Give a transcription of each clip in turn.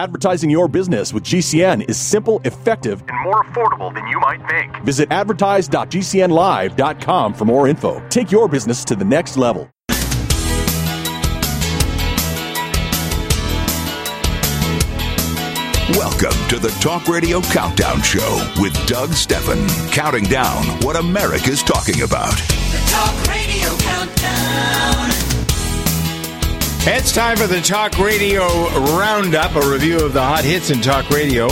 Advertising your business with GCN is simple, effective, and more affordable than you might think. Visit advertise.gcnlive.com for more info. Take your business to the next level. Welcome to the Talk Radio Countdown Show with Doug Stephan, counting down what America's talking about. The Talk Radio Countdown. It's time for the Talk Radio Roundup, a review of the hot hits in Talk Radio.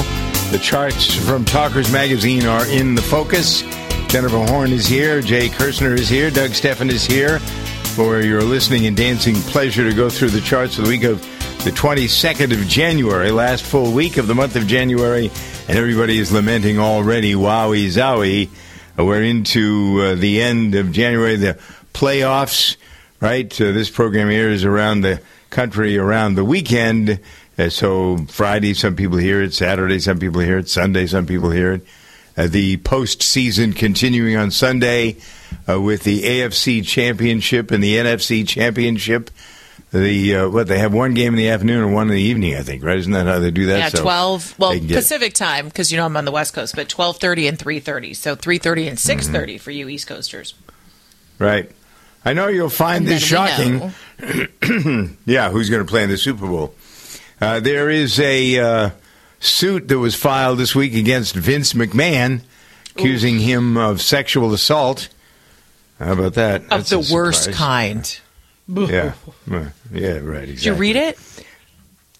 The charts from Talkers Magazine are in the focus. Jennifer Horn is here, Jay Kirshner is here, Doug Stephan is here for your listening and dancing pleasure to go through the charts of the week of the 22nd of January, last full week of the month of January, and everybody is lamenting already. Wowie zowie. We're into uh, the end of January, the playoffs, right? Uh, this program airs around the country around the weekend. Uh, so Friday, some people hear it. Saturday, some people hear it. Sunday, some people hear it. Uh, the postseason continuing on Sunday uh, with the AFC Championship and the NFC Championship. The uh, what they have one game in the afternoon and one in the evening, I think, right? Isn't that how they do that? Yeah, So twelve. Well, they can get- Pacific time because you know I'm on the West Coast, but twelve thirty and three thirty. So three thirty and six Mm-hmm. for you East Coasters. Right. I know you'll find this shocking. yeah, who's going to play in the Super Bowl? Uh, there is a uh, suit that was filed this week against Vince McMahon, accusing him of sexual assault. How about that? Of That's the worst surprise. kind. Yeah, Uh, yeah, right. Exactly. Did you read it?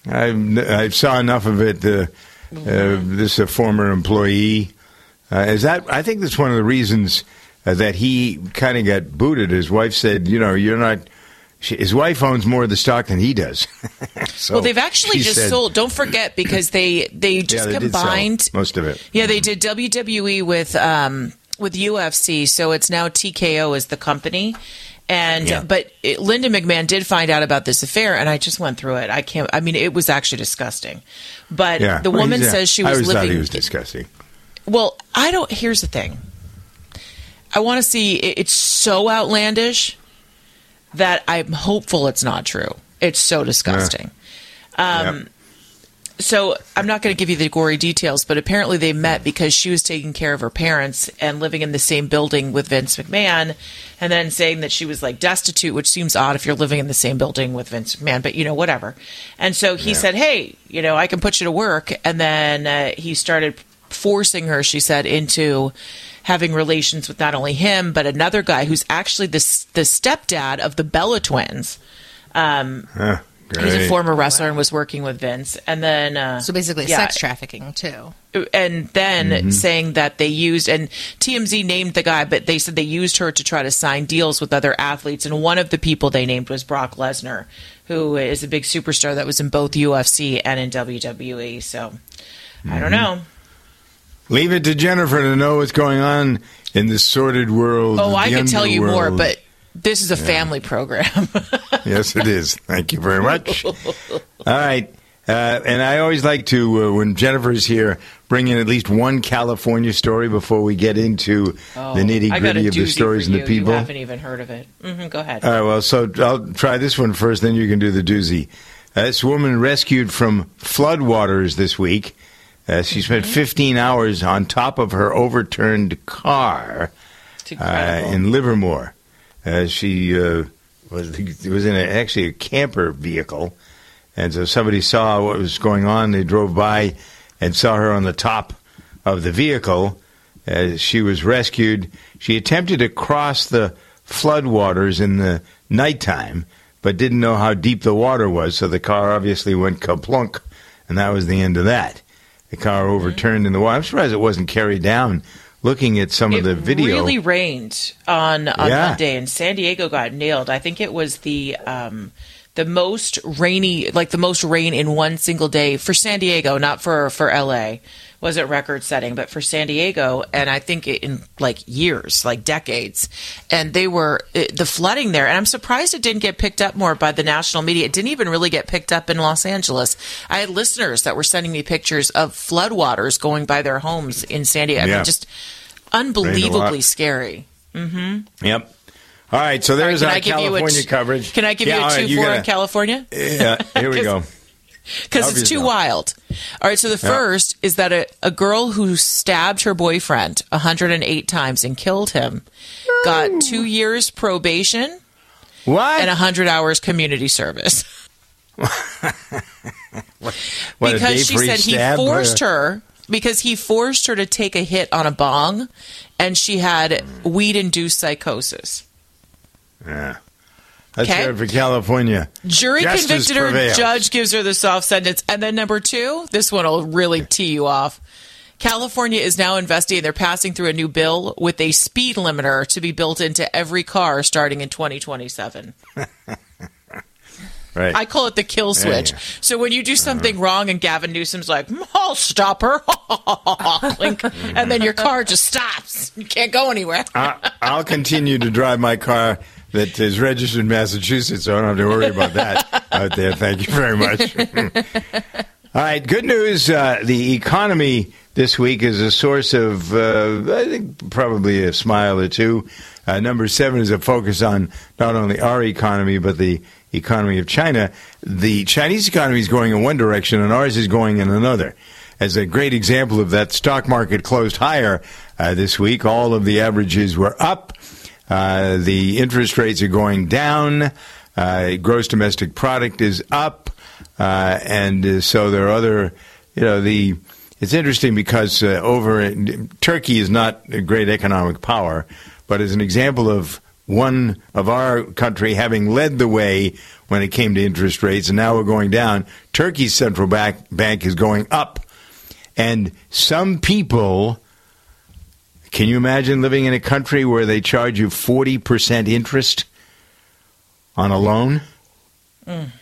I, I saw enough of it. Uh, uh, this is a former employee. Uh, is that? I think that's one of the reasons uh, that he kind of got booted. His wife said, "You know, you're not." She, his wife owns more of the stock than he does. so well, they've actually just said- sold. Don't forget because they they just yeah, they combined. most of it. Yeah, they did WWE with um, with UFC, so it's now TKO as the company. And Yeah. but it, Linda McMahon did find out about this affair, and I just went through it. I can't. I mean, it was actually disgusting. But Yeah, the woman says she I was always living. thought he was disgusting. Well, I don't. Here's the thing. I want to see. It's so outlandish that I'm hopeful it's not true. It's so disgusting. Um, Yep. So I'm not going to give you the gory details, but apparently they met because she was taking care of her parents and living in the same building with Vince McMahon, and then saying that she was like destitute, which seems odd if you're living in the same building with Vince McMahon, but you know whatever. And so he said, "Hey, you know, I can put you to work," and then uh, he started forcing her. She said into having relations with not only him but another guy who's actually the the stepdad of the Bella twins. Huh, He's a former wrestler and was working with Vince, and then uh, So basically, yeah, sex trafficking too. and then Mm-hmm. saying that they used and TMZ named the guy, but they said they used her to try to sign deals with other athletes, and one of the people they named was Brock Lesnar, who is a big superstar that was in both UFC and in WWE. So I Mm-hmm. don't know. Leave it to Jennifer to know what's going on in the sordid world. Oh, the I could tell you more, but this is a family program. yes, it is. Thank you very much. All right. Uh, and I always like to, uh, when Jennifer's here, bring in at least one California story before we get into the nitty Oh, got a gritty of the stories and the people. You haven't even heard of it. hmm go ahead. All right, well, so I'll try this one first, then you can do the doozy. Uh, this woman rescued from floodwaters this week. Uh, she spent Mm-hmm. 15 hours on top of her overturned car uh, in Livermore. Uh, she uh, was was in a, actually a camper vehicle, and so somebody saw what was going on. They drove by and saw her on the top of the vehicle. Uh, she was rescued. She attempted to cross the floodwaters in the nighttime, but didn't know how deep the water was, so the car obviously went kaplunk, and that was the end of that. The car overturned in the water. I'm surprised it wasn't carried down. Looking at some of the video. it really rained on on Yeah. Monday, and San Diego got nailed. I think it was the um, the most rainy, like the most rain in one single day for San Diego, not for for LA. Wasn't record setting, but for San Diego, and I think in like years, like decades, and they were it, the flooding there. And I'm surprised it didn't get picked up more by the national media. It didn't even really get picked up in Los Angeles. I had listeners that were sending me pictures of floodwaters going by their homes in San Diego. I Yeah. mean, just unbelievably a scary. Mm-hmm. Yep. All right, so there's Can our I give you a California t- coverage. Can I give Yeah, you a right, two four gotta- in California? Yeah, here we go. Because it's too yourself. wild. All right, so the first is that a, a girl who stabbed her boyfriend 108 times and killed him got two years probation What? and 100 hours community service. What, a because she said he forced her because he forced her to take a hit on a bong and she had weed induced psychosis. Yeah. That's Okay. right for California. Jury Justice convicted her, prevails. judge gives her the soft sentence. And then number two, this one will really tee you off. California is now investigating, they're passing through a new bill with a speed limiter to be built into every car starting in 2027. Right. I call it the kill switch. yeah. So when you do something wrong and Gavin Newsom's like, "Mm, I'll stop her, Clink, and then your car just stops. You can't go anywhere. I, I'll continue to drive my car that is registered in Massachusetts, so I don't have to worry about that out there. Thank you very much. All right, good news. Uh, the economy this week is a source of, uh, I think, probably a smile or two. Uh, number seven is a focus on not only our economy, but the economy of China. The Chinese economy is going in one direction, and ours is going in another. As a great example of that, stock market closed higher uh, this week. All of the averages were up. Uh, the interest rates are going down. Uh, gross domestic product is up, uh, and uh, so there are other. You know, the it's interesting because uh, over Turkey is not a great economic power, but as an example of one of our country having led the way when it came to interest rates, and now we're going down. Turkey's central bank bank is going up, and some people. Can you imagine living in a country where they charge you 40% interest on a loan?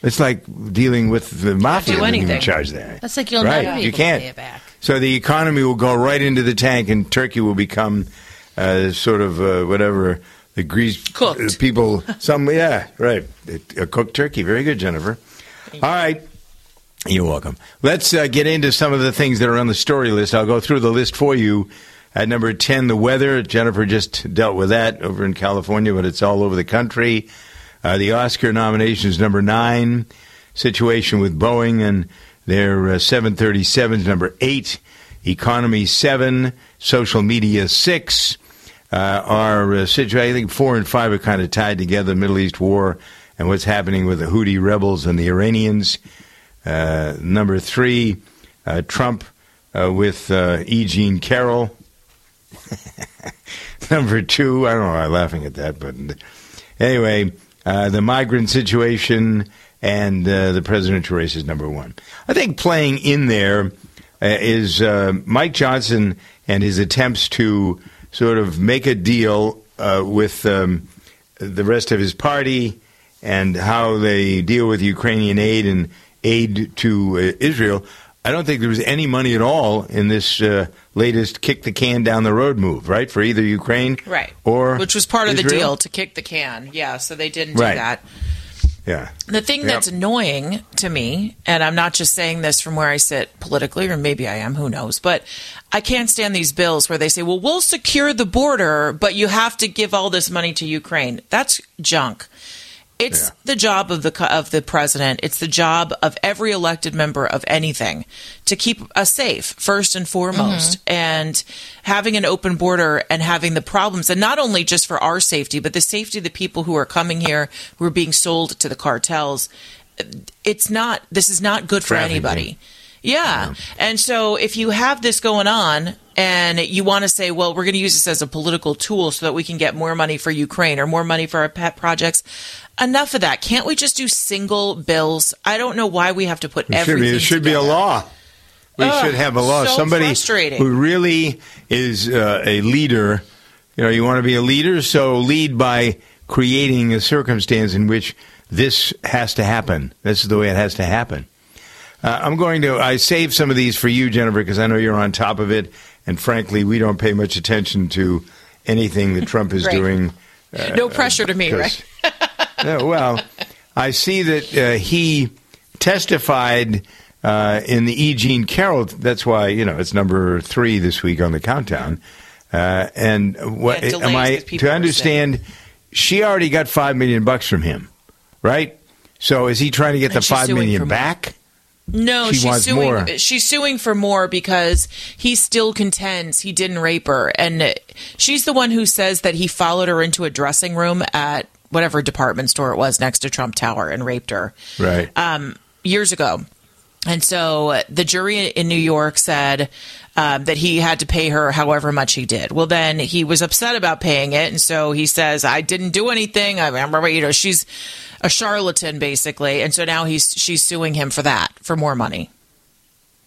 It's like dealing with the mafia do in charge there. That's like you'll right. never be you able can't. to pay it back. So the economy will go right into the tank, and Turkey will become uh, sort of uh, whatever the grease Cooked. uh, people. Some yeah, right. A cooked turkey. Very good, Jennifer. All right. You're welcome. Let's uh, get into some of the things that are on the story list. I'll go through the list for you. At number 10, the weather. Jennifer just dealt with that over in California, but it's all over the country. Uh, the Oscar nominations, number 9. Situation with Boeing and their uh, 737s, number 8. Economy, 7. Social media, 6. Uh, our uh, I think 4 and 5 are kind of tied together, Middle East war and what's happening with the Houthi rebels and the Iranians. Uh, number three, uh, Trump uh, with uh, E. Jean Carroll. number two, I don't know why I'm laughing at that, but anyway, uh, the migrant situation and uh, the presidential race is number one. I think playing in there uh, is uh, Mike Johnson and his attempts to sort of make a deal uh, with um, the rest of his party and how they deal with Ukrainian aid and aid to uh, Israel. I don't think there was any money at all in this uh, latest kick the can down the road move, right? For either Ukraine Right. or Which was part of the deal to kick the can. Yeah, so they didn't Right. do that. Yeah. The thing Yep. that's annoying to me, and I'm not just saying this from where I sit politically, or maybe I am, who knows, but I can't stand these bills where they say, well, we'll secure the border, but you have to give all this money to Ukraine. That's junk. It's Yeah. the job of the of the president. It's the job of every elected member of anything to keep us safe first and foremost, mm-hmm. and having an open border and having the problems, and not only just for our safety, but the safety of the people who are coming here who are being sold to the cartels. It's not. This is not good for Trafficking. anybody. Yeah. And so if you have this going on and you want to say, well, we're going to use this as a political tool so that we can get more money for Ukraine or more money for our pet projects, enough of that. Can't we just do single bills? I don't know why we have to put It should everything be, it should be a law. We Ugh, should have a law. so Somebody who really is uh, a leader. You know, you want to be a leader, so lead by creating a circumstance in which this has to happen. This is the way it has to happen. Uh, I'm going to. I saved some of these for you, Jennifer, because I know you're on top of it. And frankly, we don't pay much attention to anything that Trump is Great. doing. No pressure to me, right? Well, I see that uh, he testified uh, in the E. Jean Carroll. That's why you know it's number three this week on the countdown. Uh, and what Yeah, am I to understand? She already got five million bucks from him, right? So is he trying to get And the five million back? No, She she's wants suing. more. She's suing for more because he still contends he didn't rape her, and she's the one who says that he followed her into a dressing room at whatever department store it was next to Trump Tower and raped her Right. um, years ago. And so the jury in New York said um, that he had to pay her however much he did. Well, then he was upset about paying it, and so he says, "I didn't do anything. I remember, you know, she's a charlatan, basically." And so now he's she's suing him for that for more money.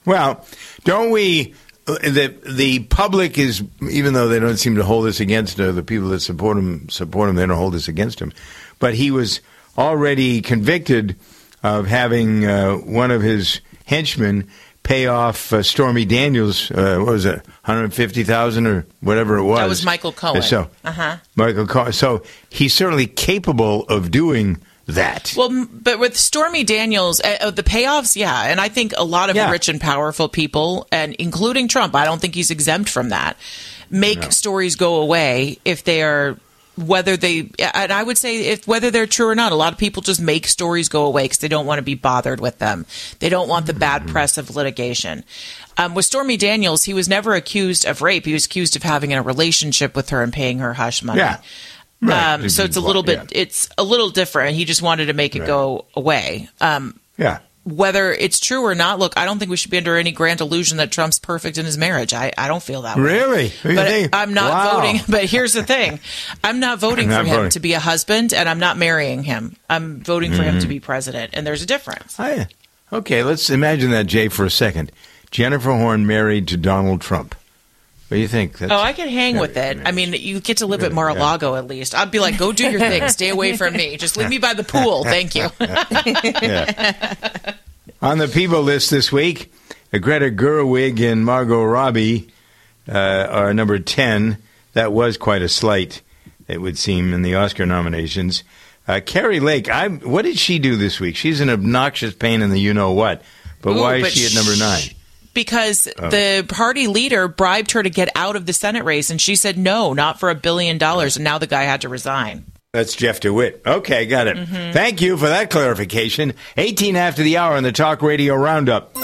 Well, don't we? The the public is even though they don't seem to hold this against uh, the people that support him support him they don't hold this against him, but he was already convicted of having uh, one of his henchmen pay off uh, Stormy Daniels. Uh, what was it, one hundred fifty thousand or whatever it was? That was Michael Cohen. So Uh-huh. Michael Cohen. So he's certainly capable of doing that. Well, but with Stormy Daniels, uh, uh, the payoffs, yeah, and I think a lot of Yeah. rich and powerful people, and including Trump, I don't think he's exempt from that. Make stories go away if they are whether they and I would say if whether they're true or not. A lot of people just make stories go away because they don't want to be bothered with them. They don't want the bad Mm-hmm. press of litigation. Um, with Stormy Daniels, he was never accused of rape. He was accused of having a relationship with her and paying her hush money. Yeah. Right. Um, so it's a little bit Yeah. it's a little different. He just wanted to make it Right. go away. Um, yeah. whether it's true or not, look, I don't think we should be under any grand illusion that Trump's perfect in his marriage. I, I don't feel that way. Really? What do you But? I'm not Wow. voting. But here's the thing I'm not voting I'm for not him to be a husband, and I'm not marrying him. I'm voting for him to be president. And there's a difference. I, okay, let's imagine that, Jay, for a second. Jennifer Horn married to Donald Trump. What do you think? That's, Oh, I could hang with it. I mean, you get to live at Mar-a-Lago at least. I'd be like, go do your thing. Stay away from me. Just leave me by the pool. Thank you. On the people list this week, uh, Greta Gerwig and Margot Robbie uh, are number 10. That was quite a slight, it would seem, in the Oscar nominations. Uh, Kari Lake, I, what did she do this week? She's an obnoxious pain in the you know what. But Ooh, why is but she at number nine? Because Oh. the party leader bribed her to get out of the Senate race, and she said no, not for a billion dollars, and now the guy had to resign. That's Jeff DeWitt. Okay, got it. Mm-hmm. Thank you for that clarification. 18 after the hour on the Talk Radio Roundup.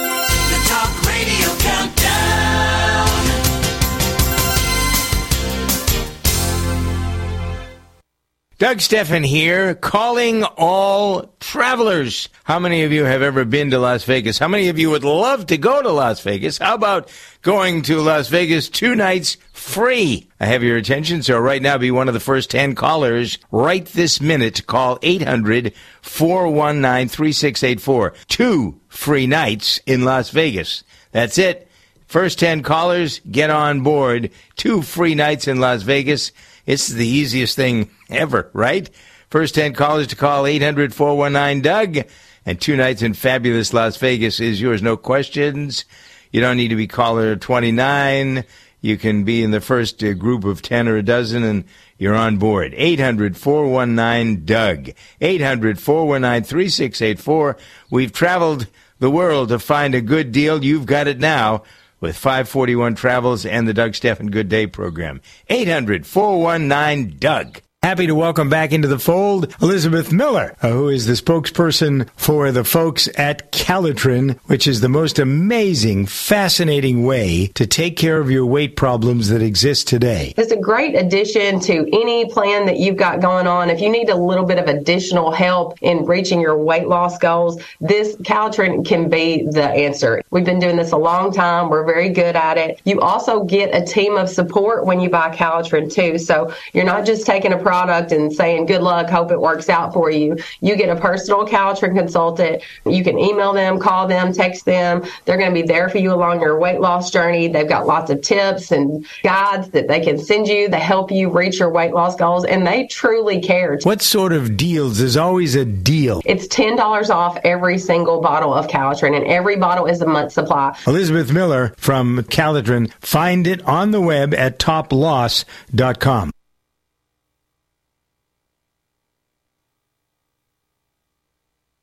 Doug Stephan here, calling all travelers. How many of you have ever been to Las Vegas? How many of you would love to go to Las Vegas? How about going to Las Vegas two nights free? I have your attention, so right now be one of the first 10 callers right this minute call 800 419 3684. Two free nights in Las Vegas. That's it. First 10 callers, get on board. Two free nights in Las Vegas. It's the easiest thing ever, right? First 10 callers to call 800 419 Doug. And two nights in fabulous Las Vegas is yours. No questions. You don't need to be caller 29. You can be in the first uh, group of 10 or a dozen and you're on board. 800 419 Doug. 800 419 3684. We've traveled the world to find a good deal. You've got it now with 541 Travels and the Doug Stephan Good Day program. 800 419 Doug. Happy to welcome back into the fold Elizabeth Miller, uh, who is the spokesperson for the folks at Caltrin, which is the most amazing, fascinating way to take care of your weight problems that exist today. It's a great addition to any plan that you've got going on. If you need a little bit of additional help in reaching your weight loss goals, this Caltrin can be the answer. We've been doing this a long time. We're very good at it. You also get a team of support when you buy Caltrin too. So you're not just taking a product and saying good luck, hope it works out for you. You get a personal Caltrin consultant. You can email them, call them, text them. They're going to be there for you along your weight loss journey. They've got lots of tips and guides that they can send you to help you reach your weight loss goals, and they truly care. What sort of deals? There's always a deal. It's $10 off every single bottle of Caltrin, and every bottle is a month supply. Elizabeth Miller from Caltrin. Find it on the web at toploss.com.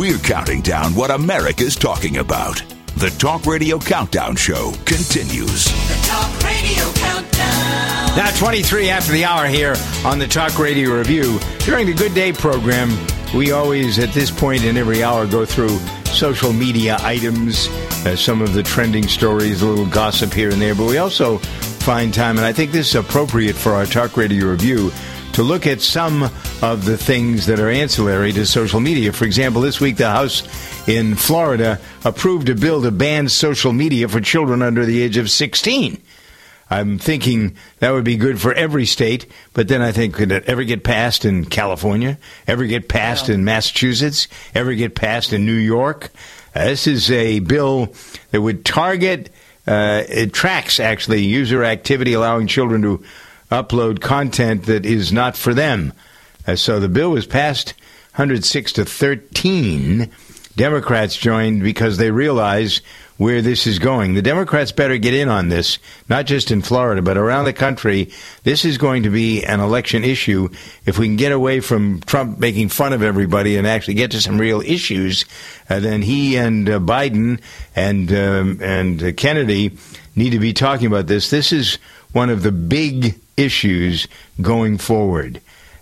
We're counting down what America's talking about. The Talk Radio Countdown Show continues. The Talk Radio Countdown. Now, 23 after the hour here on the Talk Radio Review. During the Good Day program, we always, at this point in every hour, go through social media items, uh, some of the trending stories, a little gossip here and there, but we also find time, and I think this is appropriate for our Talk Radio Review, to look at some of the things that are ancillary to social media. For example, this week the House in Florida approved a bill to ban social media for children under the age of 16. I'm thinking that would be good for every state, but then I think could it ever get passed in California? Ever get passed in Massachusetts? Ever get passed in New York? Uh, this is a bill that would target, uh, it tracks actually user activity, allowing children to upload content that is not for them. Uh, so the bill was passed 106 to 13. Democrats joined because they realize where this is going. The Democrats better get in on this, not just in Florida, but around the country. This is going to be an election issue. If we can get away from Trump making fun of everybody and actually get to some real issues, uh, then he and uh, Biden and um, and uh, Kennedy need to be talking about this. This is one of the big issues going forward.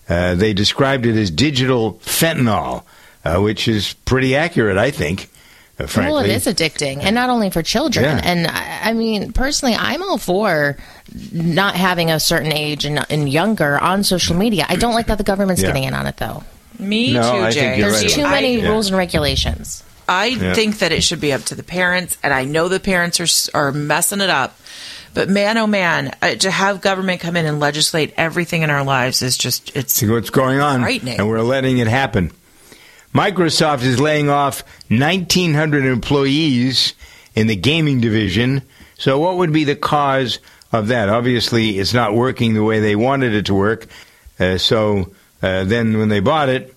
Uh, they described it as digital fentanyl, uh, which is pretty accurate, I think. Uh, frankly. Well, it is addicting, and not only for children. Yeah. And I, I mean, personally, I'm all for not having a certain age and, and younger on social media. I don't like that the government's Yeah. getting in on it, though. Me No, too, I Jay. think There's right too about many that. Yeah. rules and regulations. I Yeah. think that it should be up to the parents, and I know the parents are are messing it up. But man, oh man, uh, to have government come in and legislate everything in our lives is just it's See what's going on, Frightening. and we're letting it happen. Microsoft is laying off 1,900 employees in the gaming division. So, what would be the cause of that? Obviously, it's not working the way they wanted it to work. Uh, so, uh, then when they bought it,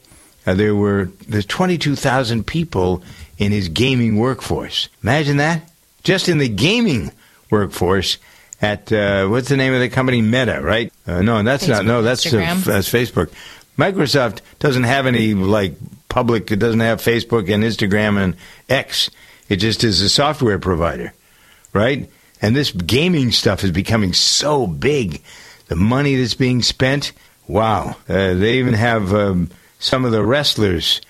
uh, there were there's 22,000 people in his gaming workforce. Imagine that, just in the gaming workforce. At uh, what's the name of the company? Meta, right? Uh, no, that's not. No, that's uh, Instagram. that's Facebook. Microsoft doesn't have any like public. It doesn't have Facebook and Instagram and X. It just is a software provider, right? And this gaming stuff is becoming so big. The money that's being spent, wow! Uh, they even have um, some of the wrestlers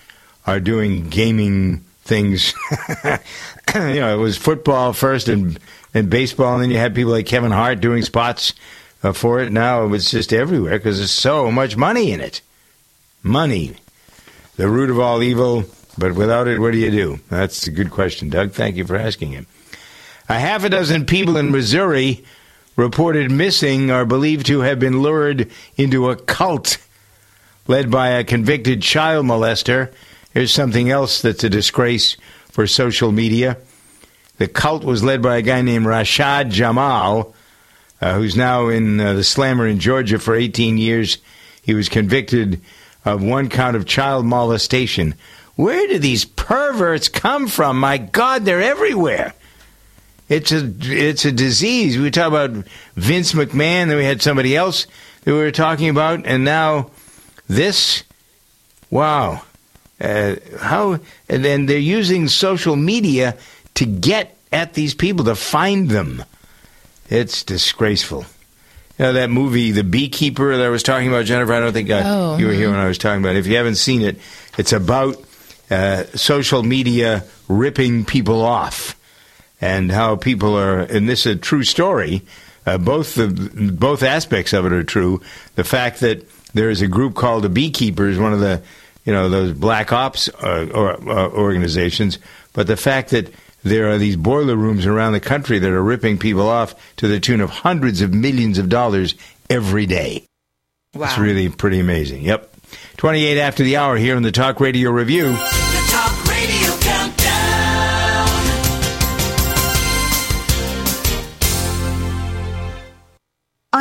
are doing gaming things. you know, it was football first and and baseball, and then you had people like Kevin Hart doing spots uh, for it. Now it's just everywhere because there's so much money in it. Money, the root of all evil. But without it, what do you do? That's a good question, Doug. Thank you for asking it. A half a dozen people in Missouri reported missing are believed to have been lured into a cult led by a convicted child molester. Here's something else that's a disgrace for social media. The cult was led by a guy named Rashad Jamal, uh, who's now in uh, the slammer in Georgia for 18 years. He was convicted of one count of child molestation. Where do these perverts come from? My God, they're everywhere. It's a it's a disease. We talk about Vince McMahon, then we had somebody else that we were talking about, and now this. Wow, uh, how and then they're using social media to get at these people to find them. It's disgraceful. You know that movie, The Beekeeper, that I was talking about, Jennifer. I don't think I, Oh, you were here mhm. when I was talking about. it. If you haven't seen it, it's about uh, social media ripping people off and how people are. And this is a true story. Uh, both the both aspects of it are true. The fact that there is a group called the Beekeepers, one of the you know those black ops uh, or, uh, organizations, but the fact that there are these boiler rooms around the country that are ripping people off to the tune of hundreds of millions of dollars every day. Wow. It's really pretty amazing. Yep. 28 after the hour here in the Talk Radio Review.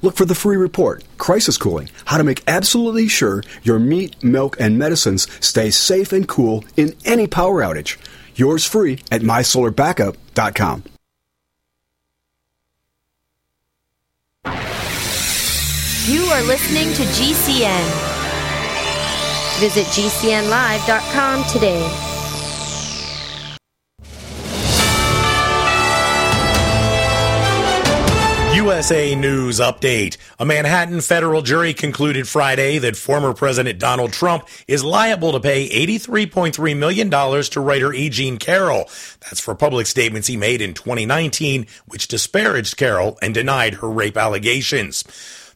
Look for the free report, Crisis Cooling, how to make absolutely sure your meat, milk, and medicines stay safe and cool in any power outage. Yours free at mysolarbackup.com. You are listening to GCN. Visit GCNlive.com today. USA News Update. A Manhattan federal jury concluded Friday that former President Donald Trump is liable to pay $83.3 million to writer E. Jean Carroll. That's for public statements he made in 2019, which disparaged Carroll and denied her rape allegations.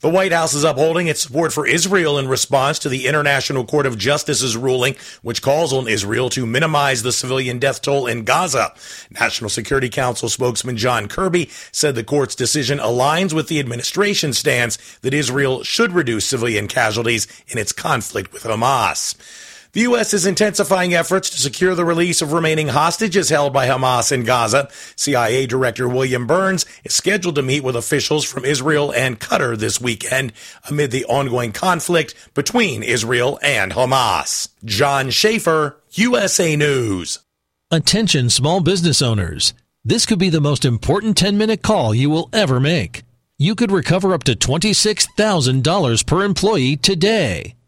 The White House is upholding its support for Israel in response to the International Court of Justice's ruling, which calls on Israel to minimize the civilian death toll in Gaza. National Security Council spokesman John Kirby said the court's decision aligns with the administration's stance that Israel should reduce civilian casualties in its conflict with Hamas. The U.S. is intensifying efforts to secure the release of remaining hostages held by Hamas in Gaza. CIA Director William Burns is scheduled to meet with officials from Israel and Qatar this weekend amid the ongoing conflict between Israel and Hamas. John Schaefer, USA News. Attention small business owners. This could be the most important 10 minute call you will ever make. You could recover up to $26,000 per employee today.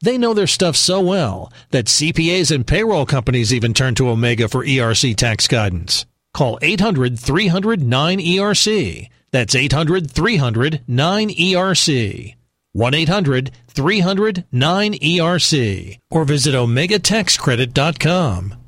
They know their stuff so well that CPAs and payroll companies even turn to Omega for ERC tax guidance. Call 800 300 9ERC. That's 800 300 9ERC. 1 800 300 9ERC. Or visit OmegaTaxCredit.com.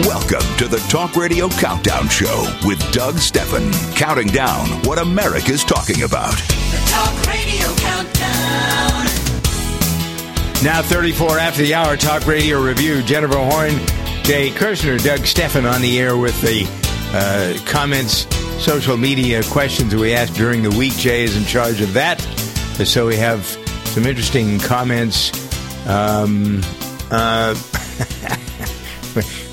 Welcome to the Talk Radio Countdown Show with Doug Stephan, counting down what America's talking about. The Talk Radio Countdown. Now 34 after the hour, Talk Radio Review. Jennifer Horn, Jay Kirshner, Doug Stephan on the air with the uh, comments, social media questions that we asked during the week. Jay is in charge of that. So we have some interesting comments. Um, uh,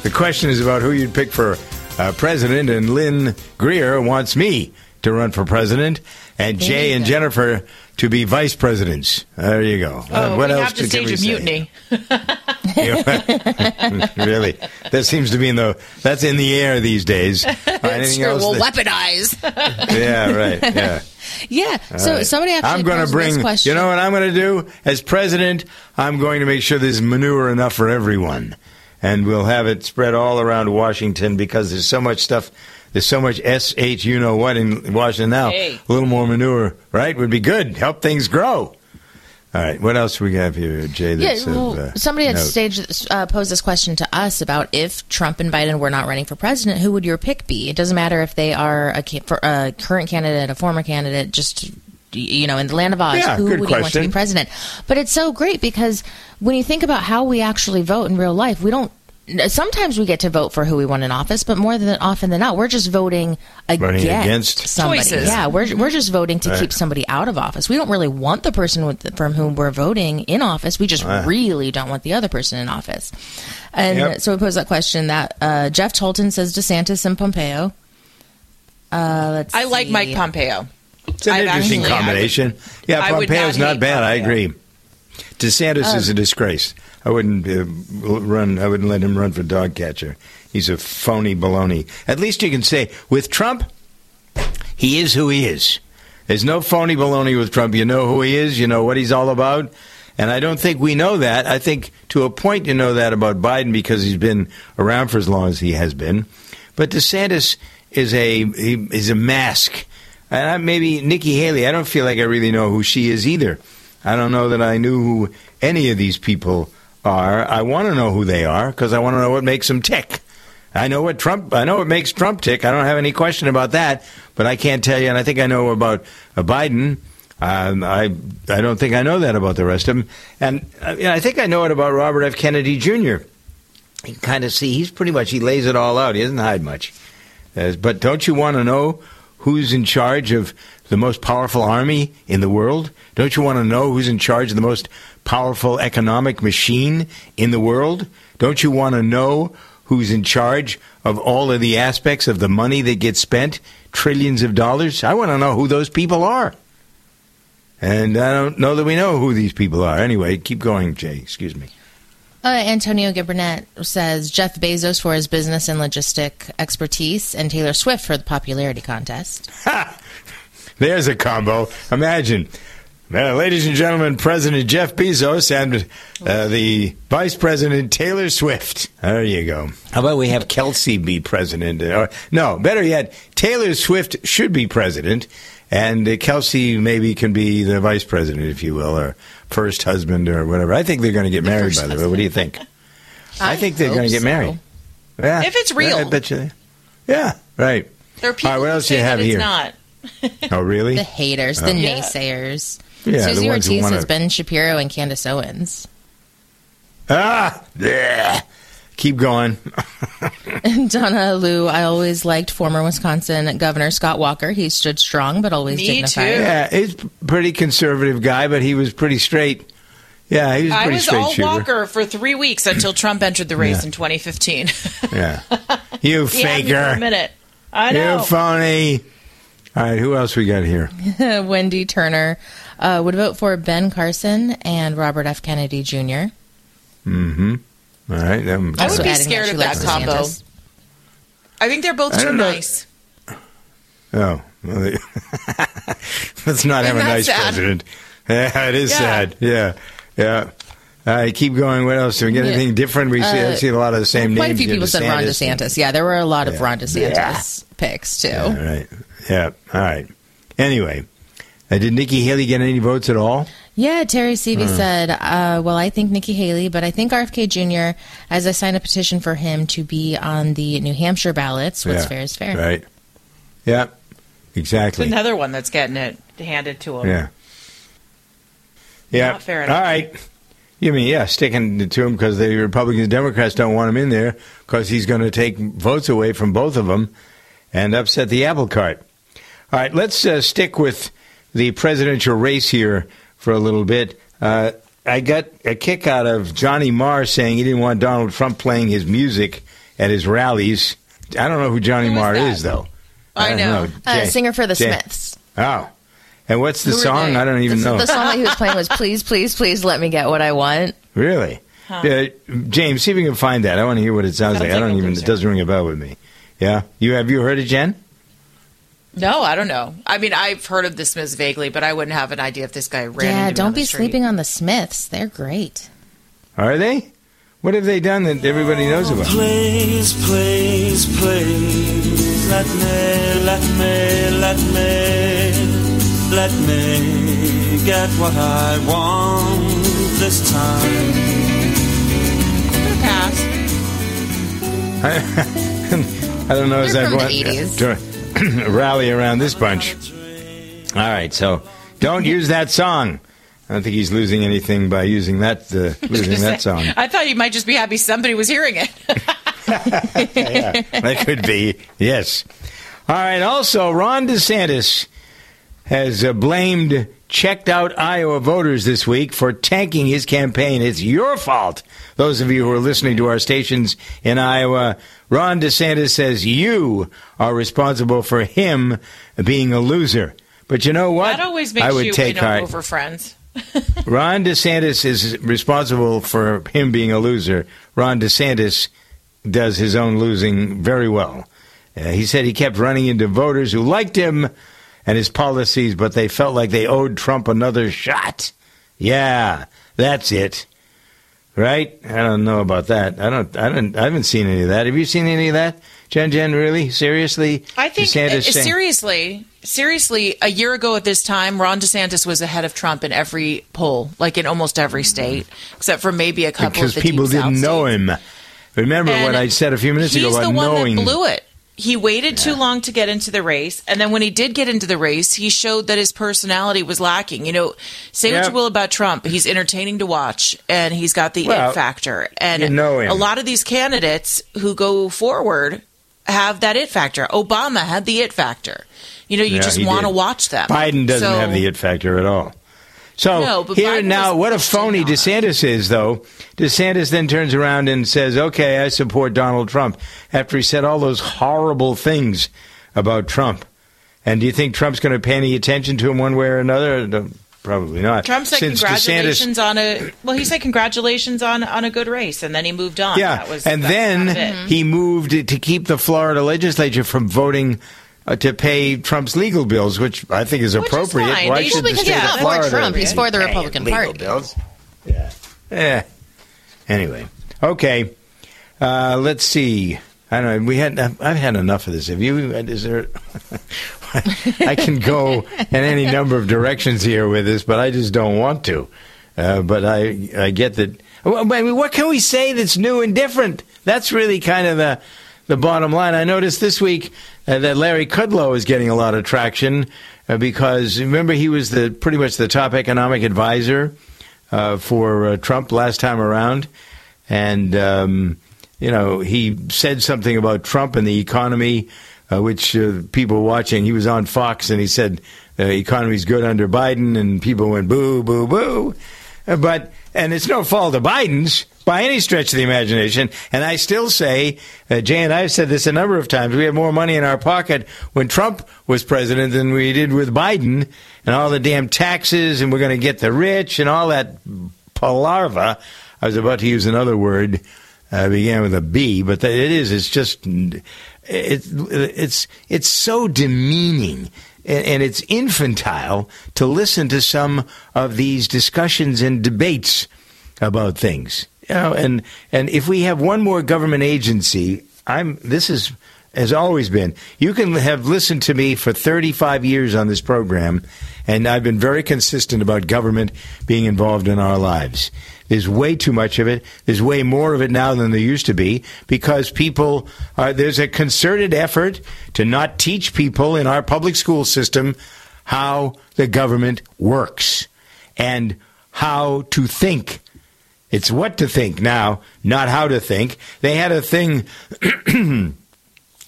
the question is about who you'd pick for uh, president, and Lynn Greer wants me to run for president, and There Jay and go. Jennifer to be vice presidents. There you go. Oh, Uh, what we else have to stage we a say? mutiny. really, that seems to be in the that's in the air these days. Uh, anything Sure, else we'll that- weaponize. yeah, right. Yeah. yeah. All So right. somebody actually I'm going to bring. You know what I'm going to do as president? I'm going to make sure there's manure enough for everyone, and we'll have it spread all around Washington because there's so much stuff. There's so much sh you know what in Washington now. Hey. A little more manure, right? Would be good. Help things grow. All right. What else we have here, Jay? Yeah, That's of, uh, somebody had note? staged, uh, posed this question to us about if Trump and Biden were not running for president, who would your pick be? It doesn't matter if they are a, a current candidate, a former candidate, just you know, in the land of Oz, Yeah, who good would you want to be president? But it's so great because when you think about how we actually vote in real life, we don't. Sometimes we get to vote for who we want in office, but more than often than not, we're just voting against, Voting against. somebody. Choices. Yeah, we're we're just voting to Right. keep somebody out of office. We don't really want the person with, from whom we're voting in office. We just Right. really don't want the other person in office. And Yep. so we pose that question that uh, Jeff Tolton says DeSantis and Pompeo. Uh, let's I like. Mike Pompeo. It's an I've interesting actually- combination. yeah, would Pompeo's not not, bad. I agree. DeSantis is a disgrace. I wouldn't uh, run. I wouldn't let him run for dog catcher. He's a phony baloney. At least you can say with Trump, he is who he is. There's no phony baloney with Trump. You know who he is. You know what he's all about. And I don't think we know that. I think to a point you know that about Biden because he's been around for as long as he has been. But DeSantis is a he, is a mask. And maybe Nikki Haley. I don't feel like I really know who she is either. I don't know that I knew who any of these people are. I want to know who they are because I want to know what makes them tick. I know what Trump. I know what makes Trump tick. I don't have any question about that. But I can't tell you. And I think I know about uh, Biden. Um, I I don't think I know that about the rest of them. And uh, I think I know it about Robert F. Kennedy Jr. You kind of see he's pretty much he lays it all out. He doesn't hide much. Uh, but don't you want to know who's in charge of the most powerful army in the world? Don't you want to know who's in charge of the most powerful economic machine in the world? Don't you want to know who's in charge of all of the aspects of the money that gets spent, trillions of dollars. I want to know who those people are. And I don't know that we know who these people are. Anyway, keep going, Jay. Excuse me. Uh, Antonio Gibbernet says Jeff Bezos for his business and logistic expertise, and Taylor Swift for the popularity contest. Ha! There's a combo. Imagine. Uh, ladies and gentlemen, President Jeff Bezos and uh, the Vice President Taylor Swift. There you go. How about we have Kelce be president? Or, no, better yet, Taylor Swift should be president, and uh, Kelce maybe can be the vice president, if you will, or first husband or whatever. I think they're going to get married, by the way. What do you think? I, think they're going to get so. married. Yeah. If it's real. I bet you. Yeah, right. There are people All right, what who else say you have that here? not. Oh, really? The haters, the Oh. naysayers. Yeah, the Susie ones who Ortiz wanna- has Ben Shapiro and Candace Owens. Ah, yeah. Keep going. Donna Lou, I always liked former Wisconsin Governor Scott Walker. He stood strong, but always Me dignified. too. Yeah, he's pretty conservative guy, but he was pretty straight. Yeah, he was a I pretty was straight all shooter. Walker for three weeks until Trump entered the race Yeah. in 2015. Yeah, you He had a faker, minute. I you phony. All right, who else we got here? Wendy Turner uh, would vote for Ben Carson and Robert F. Kennedy Jr. Mm-hmm. All right, them- I would be scared of that combo. I think they're both too nice. Oh, well, let's not have a nice sad? president. Yeah, it is Yeah. sad. Yeah, yeah. All right, keep going. What else? Do we get Yeah. anything different? We see, Uh, see a lot of the same Quite a few here, people said Ron DeSantis. Yeah, there were a lot of Yeah. Ron DeSantis picks, too. All right. Yeah. All right. Anyway, uh, did Nikki Haley get any votes at all? Yeah, Terry Seavey Hmm. said, uh, well, I think Nikki Haley, but I think RFK Jr., as I signed a petition for him to be on the New Hampshire ballots, what's Yeah, fair is fair. Right. Yeah. It's Exactly. another one that's getting it handed to him. Yeah. Yeah. Not fair enough. All right. You mean yeah, sticking to him because the Republicans and Democrats don't want him in there because he's going to take votes away from both of them and upset the apple cart. All right, let's uh, stick with the presidential race here for a little bit. Uh, I got a kick out of Johnny Marr saying he didn't want Donald Trump playing his music at his rallies. I don't know who Johnny Who is Marr that? is, though. I don't know. Uh, Jay- singer for the Jay- Smiths. Oh. And what's the song? I don't even The, know. the song that he was playing was "Please, Please, Please Let Me Get What I Want." Really? Huh. Yeah, James, see if you can find that. I want to hear what it sounds Sounds like. I don't even. It doesn't ring a bell with me. Yeah, you have you heard it, Jen? No, I don't know. I mean, I've heard of the Smiths vaguely, but I wouldn't have an idea if this guy ran. yeah, into don't be street. sleeping on the Smiths. They're great. Are they? What have they done that everybody knows about? Please, please, please, let me, let me, let me, let me get what I want this time. Pass. I, I don't know as They're I'd from the want 80s. to rally around this bunch. All right, so don't use that song. I don't think he's losing anything by using that uh, losing that song. I thought you might just be happy somebody was hearing it. yeah, that could be. Yes. All right. Also, Ron DeSantis has uh, blamed checked out Iowa voters this week for tanking his campaign. It's your fault. Those of you who are listening to our stations in Iowa, Ron DeSantis says you are responsible for him being a loser. But you know what? That always makes I would you take heart. over friends. Ron DeSantis is responsible for him being a loser. Ron DeSantis does his own losing very well. Uh, he said he kept running into voters who liked him and his policies, but they felt like they owed Trump another shot. Yeah, that's it. Right? I don't know about that. I don't. I don't. I haven't seen any of that. Have you seen any of that, Jen? Jen, really? Seriously? I think DeSantis uh, saying- seriously, seriously, a year ago at this time, Ron DeSantis was ahead of Trump in every poll, like in almost every state, except for maybe a couple because of the people didn't know him. Remember what I said a few minutes ago He's about the one knowing. that blew it. He waited too long to get into the race, and then when he did get into the race, he showed that his personality was lacking. You know, say what you will about Trump, he's entertaining to watch, and he's got the Well, it factor. And you know a lot of these candidates who go forward have that it factor. Obama had the it factor. You know, you Yeah, just want to watch them. Biden doesn't So- have the it factor at all. So No, but here and now, what a phony. DeSantis is, though. DeSantis then turns around and says, "Okay, I support Donald Trump." After he said all those horrible things about Trump, and do you think Trump's going to pay any attention to him one way or another? Probably not. Trump said Since congratulations DeSantis, on a well. He said congratulations on on a good race, and then he moved on. yeah, that was, and then kind of it. he moved to keep the Florida legislature from voting. Uh, to pay Trump's legal bills, which I think is appropriate. fine. Why should the state he's of not for Trump. He's for the Republican legal Party. bills? Yeah. Eh. Anyway, okay. Uh, let's see. I don't know. We had. I've had enough of this. Have you? Is there? I can go in any number of directions here with this, but I just don't want to. Uh, but I, I get that. I mean, what can we say that's new and different? That's really kind of the the bottom line. I noticed this week uh, that Larry Kudlow is getting a lot of traction uh, because remember he was the pretty much the top economic advisor uh, for uh, Trump last time around, and um, you know he said something about Trump and the economy, uh, which uh, people watching. He was on Fox and he said the economy's good under Biden, and people went boo, boo, boo. But and it's no fault of Biden's by any stretch of the imagination. And I still say, uh, Jay and I have said this a number of times. We had more money in our pocket when Trump was president than we did with Biden, and all the damn taxes, and we're going to get the rich and all that palarva. I was about to use another word, uh, began with a B, but it is. It's just it, it's it's so demeaning and it's infantile to listen to some of these discussions and debates about things. You know, and and if we have one more government agency, I'm this is has always been. You can have listened to me for 35 years on this program, and I've been very consistent about government being involved in our lives. There's way too much of it. There's way more of it now than there used to be because people are, there's a concerted effort to not teach people in our public school system how the government works and how to think. It's what to think now, not how to think. They had a thing.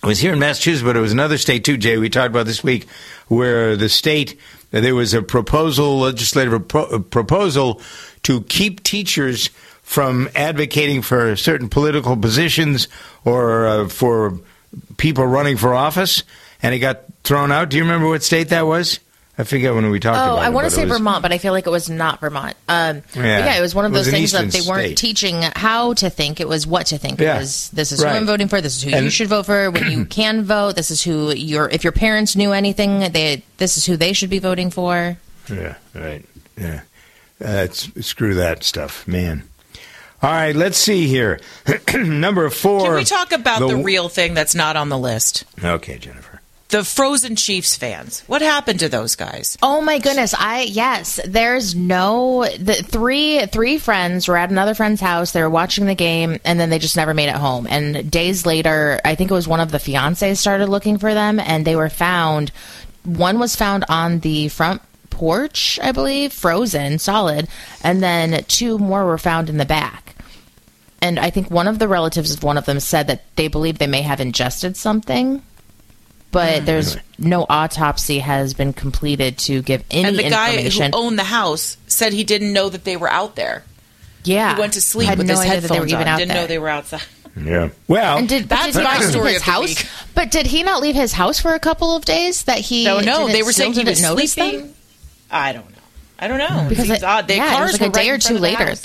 It was here in Massachusetts, but it was another state too, Jay. We talked about this week where the state there was a proposal, legislative pro- proposal, to keep teachers from advocating for certain political positions or uh, for people running for office, and it got thrown out. Do you remember what state that was? I forget when we talked Oh, about it. I want but to say it was- Vermont, but I feel like it was not Vermont. Um, Yeah. yeah, it was one of those an things that they weren't state. teaching how to think. It was what to think. Yeah. It was this is who I'm voting for. This is who you should vote for when you can vote. This is who your if your parents knew anything, they this is who they should be voting for. Yeah, right. Yeah. Uh, it's, screw that stuff, man. All right, let's see here. Number four. Can we talk about the, real thing that's not on the list? Okay, Jennifer. The frozen Chiefs fans. What happened to those guys? Oh my goodness! I yes, there's no the three three friends were at another friend's house. They were watching the game, and then they just never made it home. And days later, I think it was one of the fiancés started looking for them, and they were found. One was found on the front porch, I believe, frozen, solid, and then two more were found in the back. And I think one of the relatives of one of them said that they believe they may have ingested something, but mm. there's no autopsy has been completed to give any and the guy who owned the house said he didn't know that they were out there. yeah, He went to sleep Had with no his idea that they were headphones even on. out Didn't there. know they were outside. Yeah. Well, and did, but That's did my leave story his of the house? week. But did he not leave his house for a couple of days? That he No, no, they were saying he didn't was notice sleeping. them? I don't know. I don't know. because it seems it, odd. They yeah, it cars was like a were right day or two front of the later.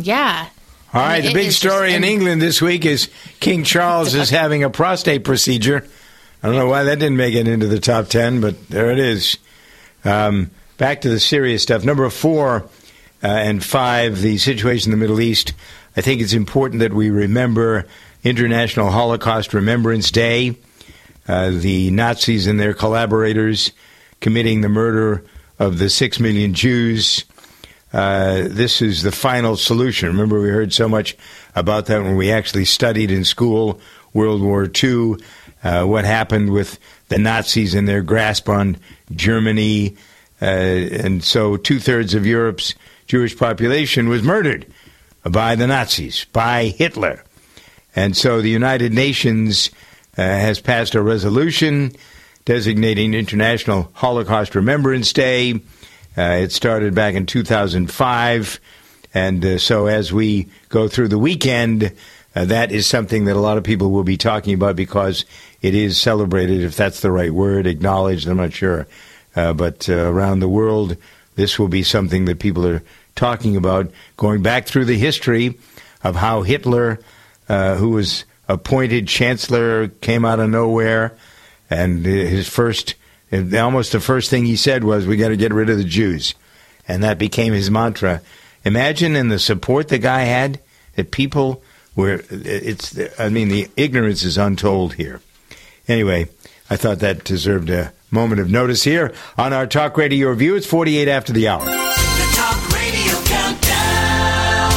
Yeah. All right, I mean, the big story just- in England this week is King Charles is having a prostate procedure. I don't know why that didn't make it into the top 10, but there it is. Um, back to the serious stuff. Number four uh, and five, the situation in the Middle East. I think it's important that we remember International Holocaust Remembrance Day. Uh, the Nazis and their collaborators committing the murder of the six million Jews. Uh, this is the final solution. Remember, we heard so much about that when we actually studied in school World War II, uh, what happened with the Nazis and their grasp on Germany. Uh, and so two thirds of Europe's Jewish population was murdered by the Nazis, by Hitler. And so the United Nations uh, has passed a resolution designating International Holocaust Remembrance Day. Uh, it started back in 2005. And uh, so as we go through the weekend, uh, that is something that a lot of people will be talking about because it is celebrated, if that's the right word, acknowledged. I'm not sure. Uh, but uh, around the world, this will be something that people are talking about, going back through the history of how Hitler, uh, who was appointed chancellor, came out of nowhere, and his first, almost the first thing he said was, "We got to get rid of the Jews," and that became his mantra. Imagine in the support the guy had that people were. It's. I mean, the ignorance is untold here. Anyway, I thought that deserved a moment of notice here on our talk radio review. It's 48 after the hour. The Talk Radio Countdown.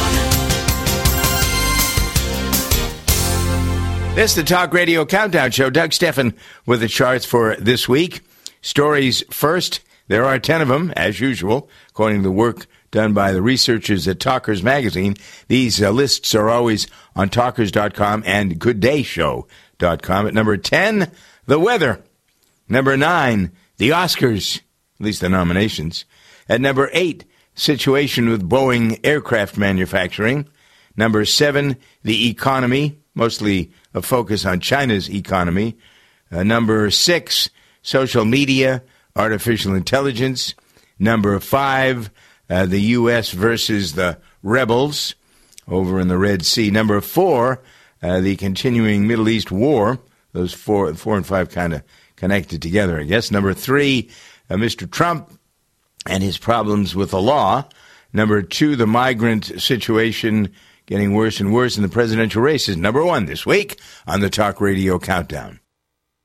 This is the Talk Radio Countdown Show. Doug Stephan with the charts for this week. Stories first. There are 10 of them, as usual, according to the work done by the researchers at Talkers Magazine. These uh, lists are always on talkers.com and gooddayshow.com. At number 10, the weather. Number 9, the Oscars, at least the nominations. At number 8, situation with Boeing aircraft manufacturing. Number 7, the economy, mostly a focus on China's economy. Uh, number 6, social media, artificial intelligence. Number 5, uh, the U.S. versus the rebels over in the Red Sea. Number four, uh, the continuing Middle East war. Those four, four and five kind of connected together, I guess. Number three, uh, Mr. Trump and his problems with the law. Number two, the migrant situation getting worse and worse in the presidential races. Number one this week on the Talk Radio Countdown.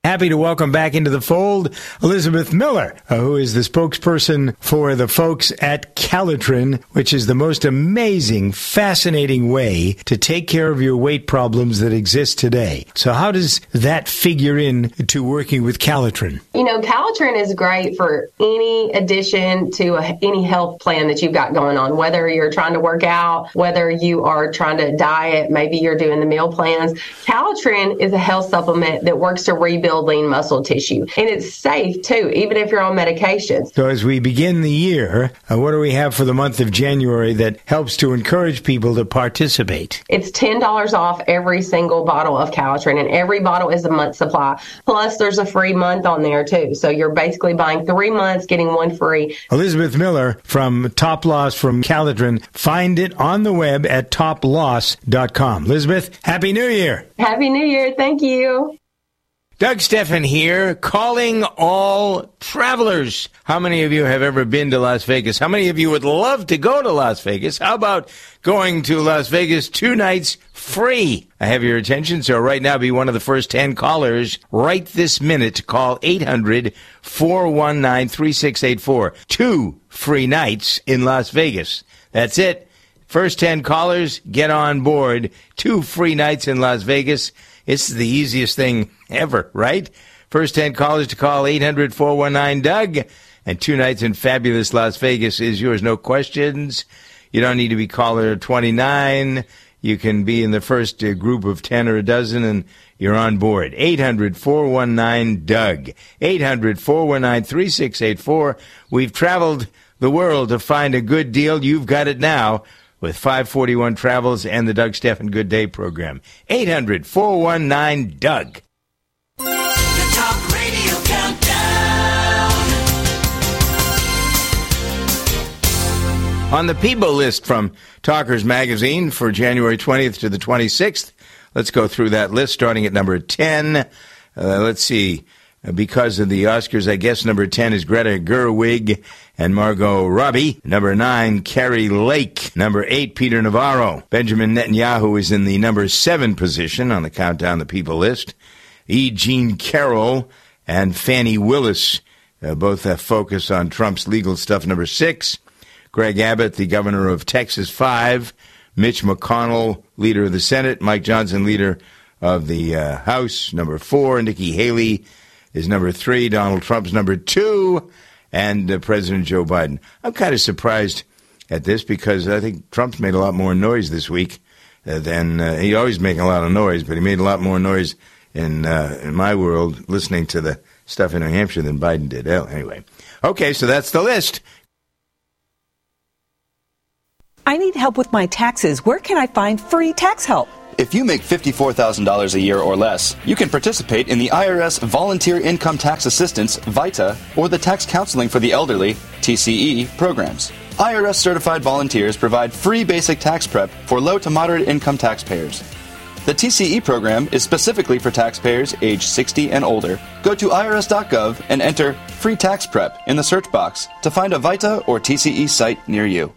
Happy to welcome back into the fold Elizabeth Miller, uh, who is the spokesperson for the folks at Caltrin, which is the most amazing, fascinating way to take care of your weight problems that exist today. So, how does that figure in to working with Caltrin? You know, Caltrin is great for any addition to a, any health plan that you've got going on, whether you're trying to work out, whether you are trying to diet, maybe you're doing the meal plans. Caltrin is a health supplement that works to rebuild lean muscle tissue. And it's safe too, even if you're on medications. So, as we begin the year, uh, what do we have for the month of January that helps to encourage people to participate? It's $10 off every single bottle of Caltrin, and every bottle is a month supply. Plus, there's a free month on there too. So, you're basically buying three months, getting one free. Elizabeth Miller from Top Loss from Caltrin. Find it on the web at toploss.com. Elizabeth, Happy New Year. Happy New Year. Thank you. Doug Stephan here, calling all travelers. How many of you have ever been to Las Vegas? How many of you would love to go to Las Vegas? How about going to Las Vegas two nights free? I have your attention, so right now be one of the first 10 callers right this minute to call 800 419 3684. Two free nights in Las Vegas. That's it. First 10 callers, get on board. Two free nights in Las Vegas. It's the easiest thing ever, right? First 10 callers to call 800 419 Doug. And two nights in fabulous Las Vegas is yours. No questions. You don't need to be caller 29. You can be in the first uh, group of 10 or a dozen and you're on board. 800 419 Doug. 800 419 3684. We've traveled the world to find a good deal. You've got it now with 541 Travels and the Doug Stephan Good Day program. 800 419 Doug. The Talk Radio Countdown. On the Peebo list from Talkers Magazine for January 20th to the 26th, let's go through that list starting at number 10. Uh, let's see. Because of the Oscars, I guess number 10 is Greta Gerwig and Margot Robbie. Number 9, Kari Lake. Number 8, Peter Navarro. Benjamin Netanyahu is in the number 7 position on the Countdown the People list. E. Jean Carroll and Fani Willis uh, both have focus on Trump's legal stuff. Number 6, Greg Abbott, the governor of Texas. 5, Mitch McConnell, leader of the Senate. Mike Johnson, leader of the uh, House. Number 4, Nikki Haley is number three, Donald Trump's number two, and uh, President Joe Biden. I'm kind of surprised at this because I think Trump's made a lot more noise this week uh, than uh, he always making a lot of noise, but he made a lot more noise in uh, in my world listening to the stuff in New Hampshire than Biden did. Well, anyway, okay, so that's the list. I need help with my taxes. Where can I find free tax help? If you make $54,000 a year or less, you can participate in the IRS Volunteer Income Tax Assistance, VITA, or the Tax Counseling for the Elderly, TCE, programs. IRS certified volunteers provide free basic tax prep for low to moderate income taxpayers. The TCE program is specifically for taxpayers age 60 and older. Go to irs.gov and enter free tax prep in the search box to find a VITA or TCE site near you.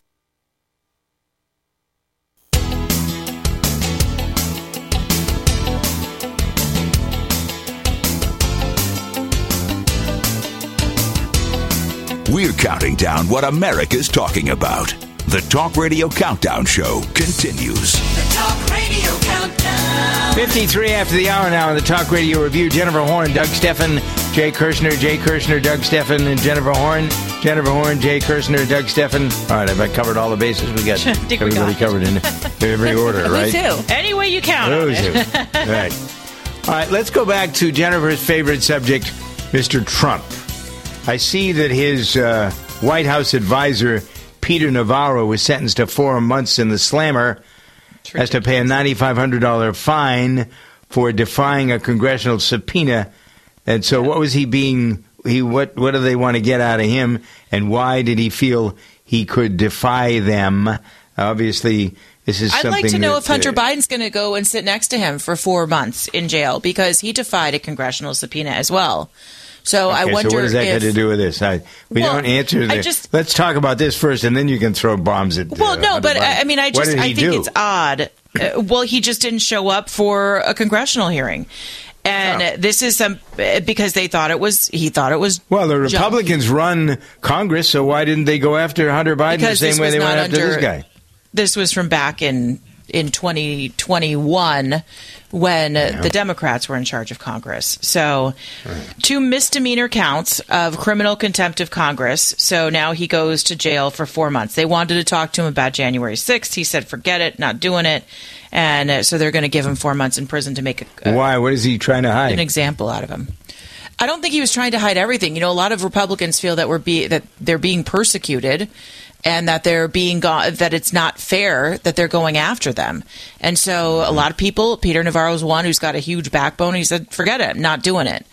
We're counting down what America's talking about. The Talk Radio Countdown Show continues. The Talk Radio Countdown. 53 after the hour now on the Talk Radio Review. Jennifer Horn, Doug Stephan, Jay Kirshner, Jay Kirshner, Doug Stephan, and Jennifer Horn. Jennifer Horn, Jay Kirshner, Doug Stephan. All right, I've I covered all the bases? We got think we everybody got. covered in every order, right? Me too. Any way you count. on Those it. two. right. All right, let's go back to Jennifer's favorite subject, Mr. Trump. I see that his uh, White House advisor, Peter Navarro, was sentenced to four months in the slammer, has to pay a $9,500 fine for defying a congressional subpoena. And so, what was he being? He what? What do they want to get out of him? And why did he feel he could defy them? Obviously, this is I'd like to know that, if Hunter uh, Biden's going to go and sit next to him for four months in jail because he defied a congressional subpoena as well. So I wonder so what does that if got to do with this? I, we Well, don't answer I this. just- Let's talk about this first, and then you can throw bombs at. Well, uh, no, but Biden. I I mean, I just I think do? it's odd. Uh, well, he just didn't show up for a congressional hearing, and uh, this is some uh, because they thought it was he thought it was Well, the junk. Republicans run Congress, so why didn't they go after Hunter Biden Because the same way they went not after under- this guy? This was from back in in 2021 when uh, the Democrats were in charge of Congress. So, two misdemeanor counts of criminal contempt of Congress. So now he goes to jail for four months. They wanted to talk to him about January 6th. He said, forget it, not doing it. And uh, so they're going to give him four months in prison to make a, Why? What is he trying to hide? an example out of him. I don't think he was trying to hide everything. You know, a lot of Republicans feel that we're be that they're being persecuted and that they're being go- that it's not fair that they're going after them. And so a lot of people, Peter Navarro's one who's got a huge backbone. He said, "Forget it, I'm not doing it."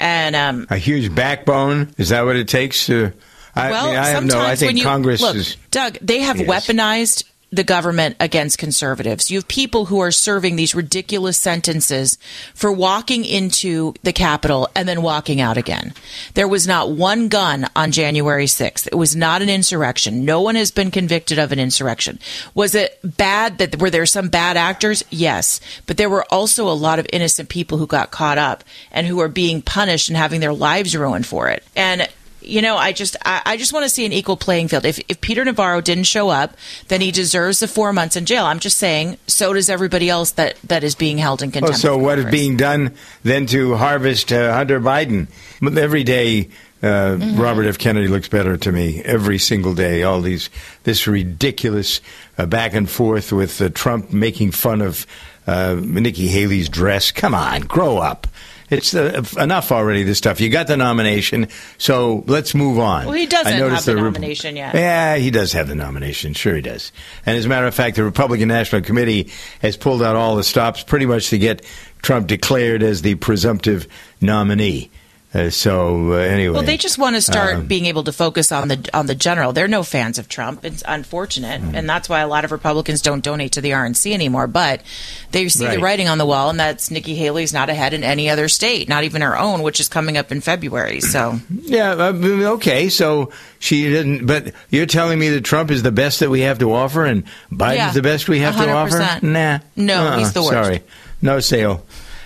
And um, A huge backbone? Is that what it takes to? I, well, mean, I have sometimes no. I when you Congress look, is. Doug. They have Yes. weaponized the government against conservatives. You have people who are serving these ridiculous sentences for walking into the Capitol and then walking out again. There was not one gun on January 6th. It was not an insurrection. No one has been convicted of an insurrection. Was it bad that were there some bad actors? Yes, but there were also a lot of innocent people who got caught up and who are being punished and having their lives ruined for it. And you know, I just I, I just want to see an equal playing field. If if Peter Navarro didn't show up, then he deserves the four months in jail. I'm just saying, so does everybody else that that is being held in Oh, contempt. so what is being done then to harvest uh, Hunter Biden? Every day, uh, Mm-hmm. Robert F. Kennedy looks better to me every single day. All these, this ridiculous uh, back and forth with uh, Trump making fun of uh, Nikki Haley's dress. Come on, grow up. It's uh, enough already. This stuff. You got the nomination, so let's move on. Well, he doesn't have the Rep- nomination yet. Yeah, he does have the nomination. Sure, he does. And as a matter of fact, the Republican National Committee has pulled out all the stops pretty much to get Trump declared as the presumptive nominee. Uh, so uh, anyway, Well, they just want to start um, being able to focus on the on the general. They're no fans of Trump. It's unfortunate, Mm. and that's why a lot of Republicans don't donate to the RNC anymore. But they see Right. the writing on the wall, and that's Nikki Haley's not ahead in any other state, not even her own, which is coming up in February. So Yeah, uh, okay. So she didn't. But you're telling me that Trump is the best that we have to offer, and Biden's Yeah, the best we have to offer? Nah. No, Uh-uh, he's the worst. Sorry, no sale.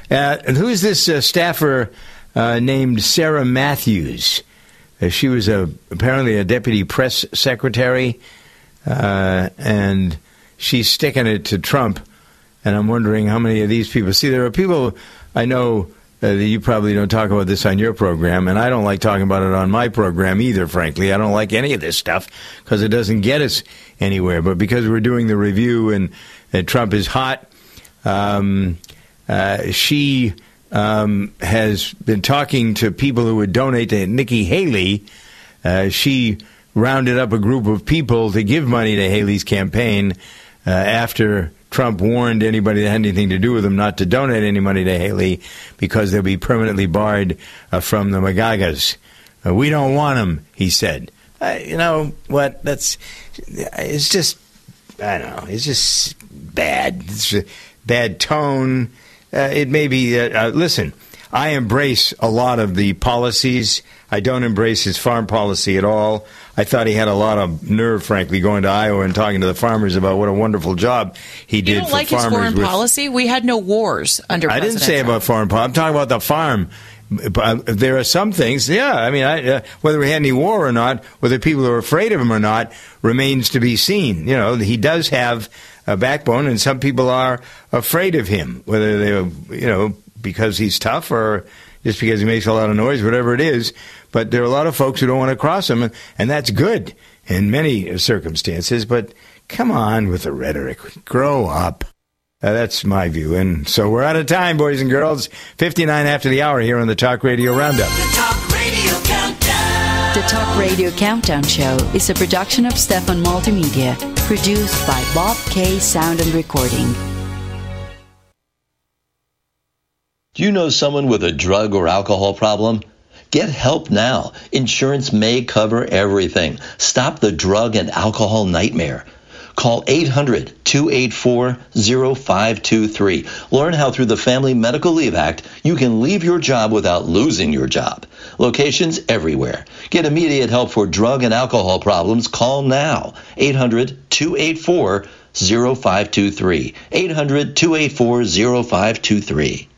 Uh, and who's this uh, staffer uh, named Sarah Matthews? Uh, she was a apparently a deputy press secretary, uh, and she's sticking it to Trump. And I'm wondering how many of these people. See, there are people I know uh, that you probably don't talk about this on your program, and I don't like talking about it on my program either. Frankly, I don't like any of this stuff because it doesn't get us anywhere. But because we're doing the review and, and Trump is hot, um, uh, she um, has been talking to people who would donate to Nikki Haley. Uh, she rounded up a group of people to give money to Haley's campaign uh, after Trump warned anybody that had anything to do with him not to donate any money to Haley because they'll be permanently barred uh, from the MAGA camp. Uh, we don't want them, he said. Uh, you know what? That's it's just I don't know. It's just bad. It's bad tone. Uh, it may be. Uh, uh, listen, I embrace a lot of the policies. I don't embrace his farm policy at all. I thought he had a lot of nerve, frankly, going to Iowa and talking to the farmers about what a wonderful job he you did don't for like his farmers. foreign with- policy? We had no wars under. I didn't say Trump. about foreign policy. I'm talking about the farm. But there are some things, yeah. I mean, I, uh, whether we had any war or not, whether people are afraid of him or not, remains to be seen. You know, he does have a backbone, and some people are afraid of him, whether they, you know, because he's tough or just because he makes a lot of noise, whatever it is. But there are a lot of folks who don't want to cross him, and, and that's good in many circumstances. But come on with the rhetoric. Grow up. Uh, that's my view. And so we're out of time, boys and girls. 59 after the hour here on the Talk Radio Roundup. The Talk Radio Countdown. The Talk Radio Countdown Show is a production of Stephan Multimedia, produced by Bob K Sound and Recording. Do you know someone with a drug or alcohol problem? Get help now. Insurance may cover everything. Stop the drug and alcohol nightmare. Call 800 284 0523. Learn how, through the Family Medical Leave Act, you can leave your job without losing your job. Locations everywhere. Get immediate help for drug and alcohol problems. Call now. 800 284 0523. 800 284 0523.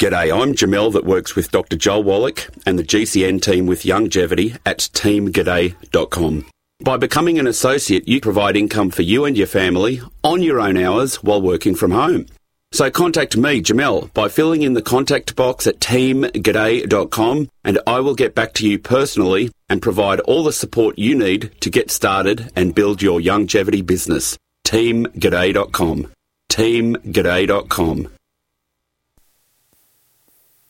G'day, I'm Jamel that works with Dr. Joel Wallach and the GCN team with Youngevity at teamg'day.com. By becoming an associate, you provide income for you and your family on your own hours while working from home. So contact me, Jamel, by filling in the contact box at teamg'day.com and I will get back to you personally and provide all the support you need to get started and build your longevity business. teamg'day.com. teamg'day.com.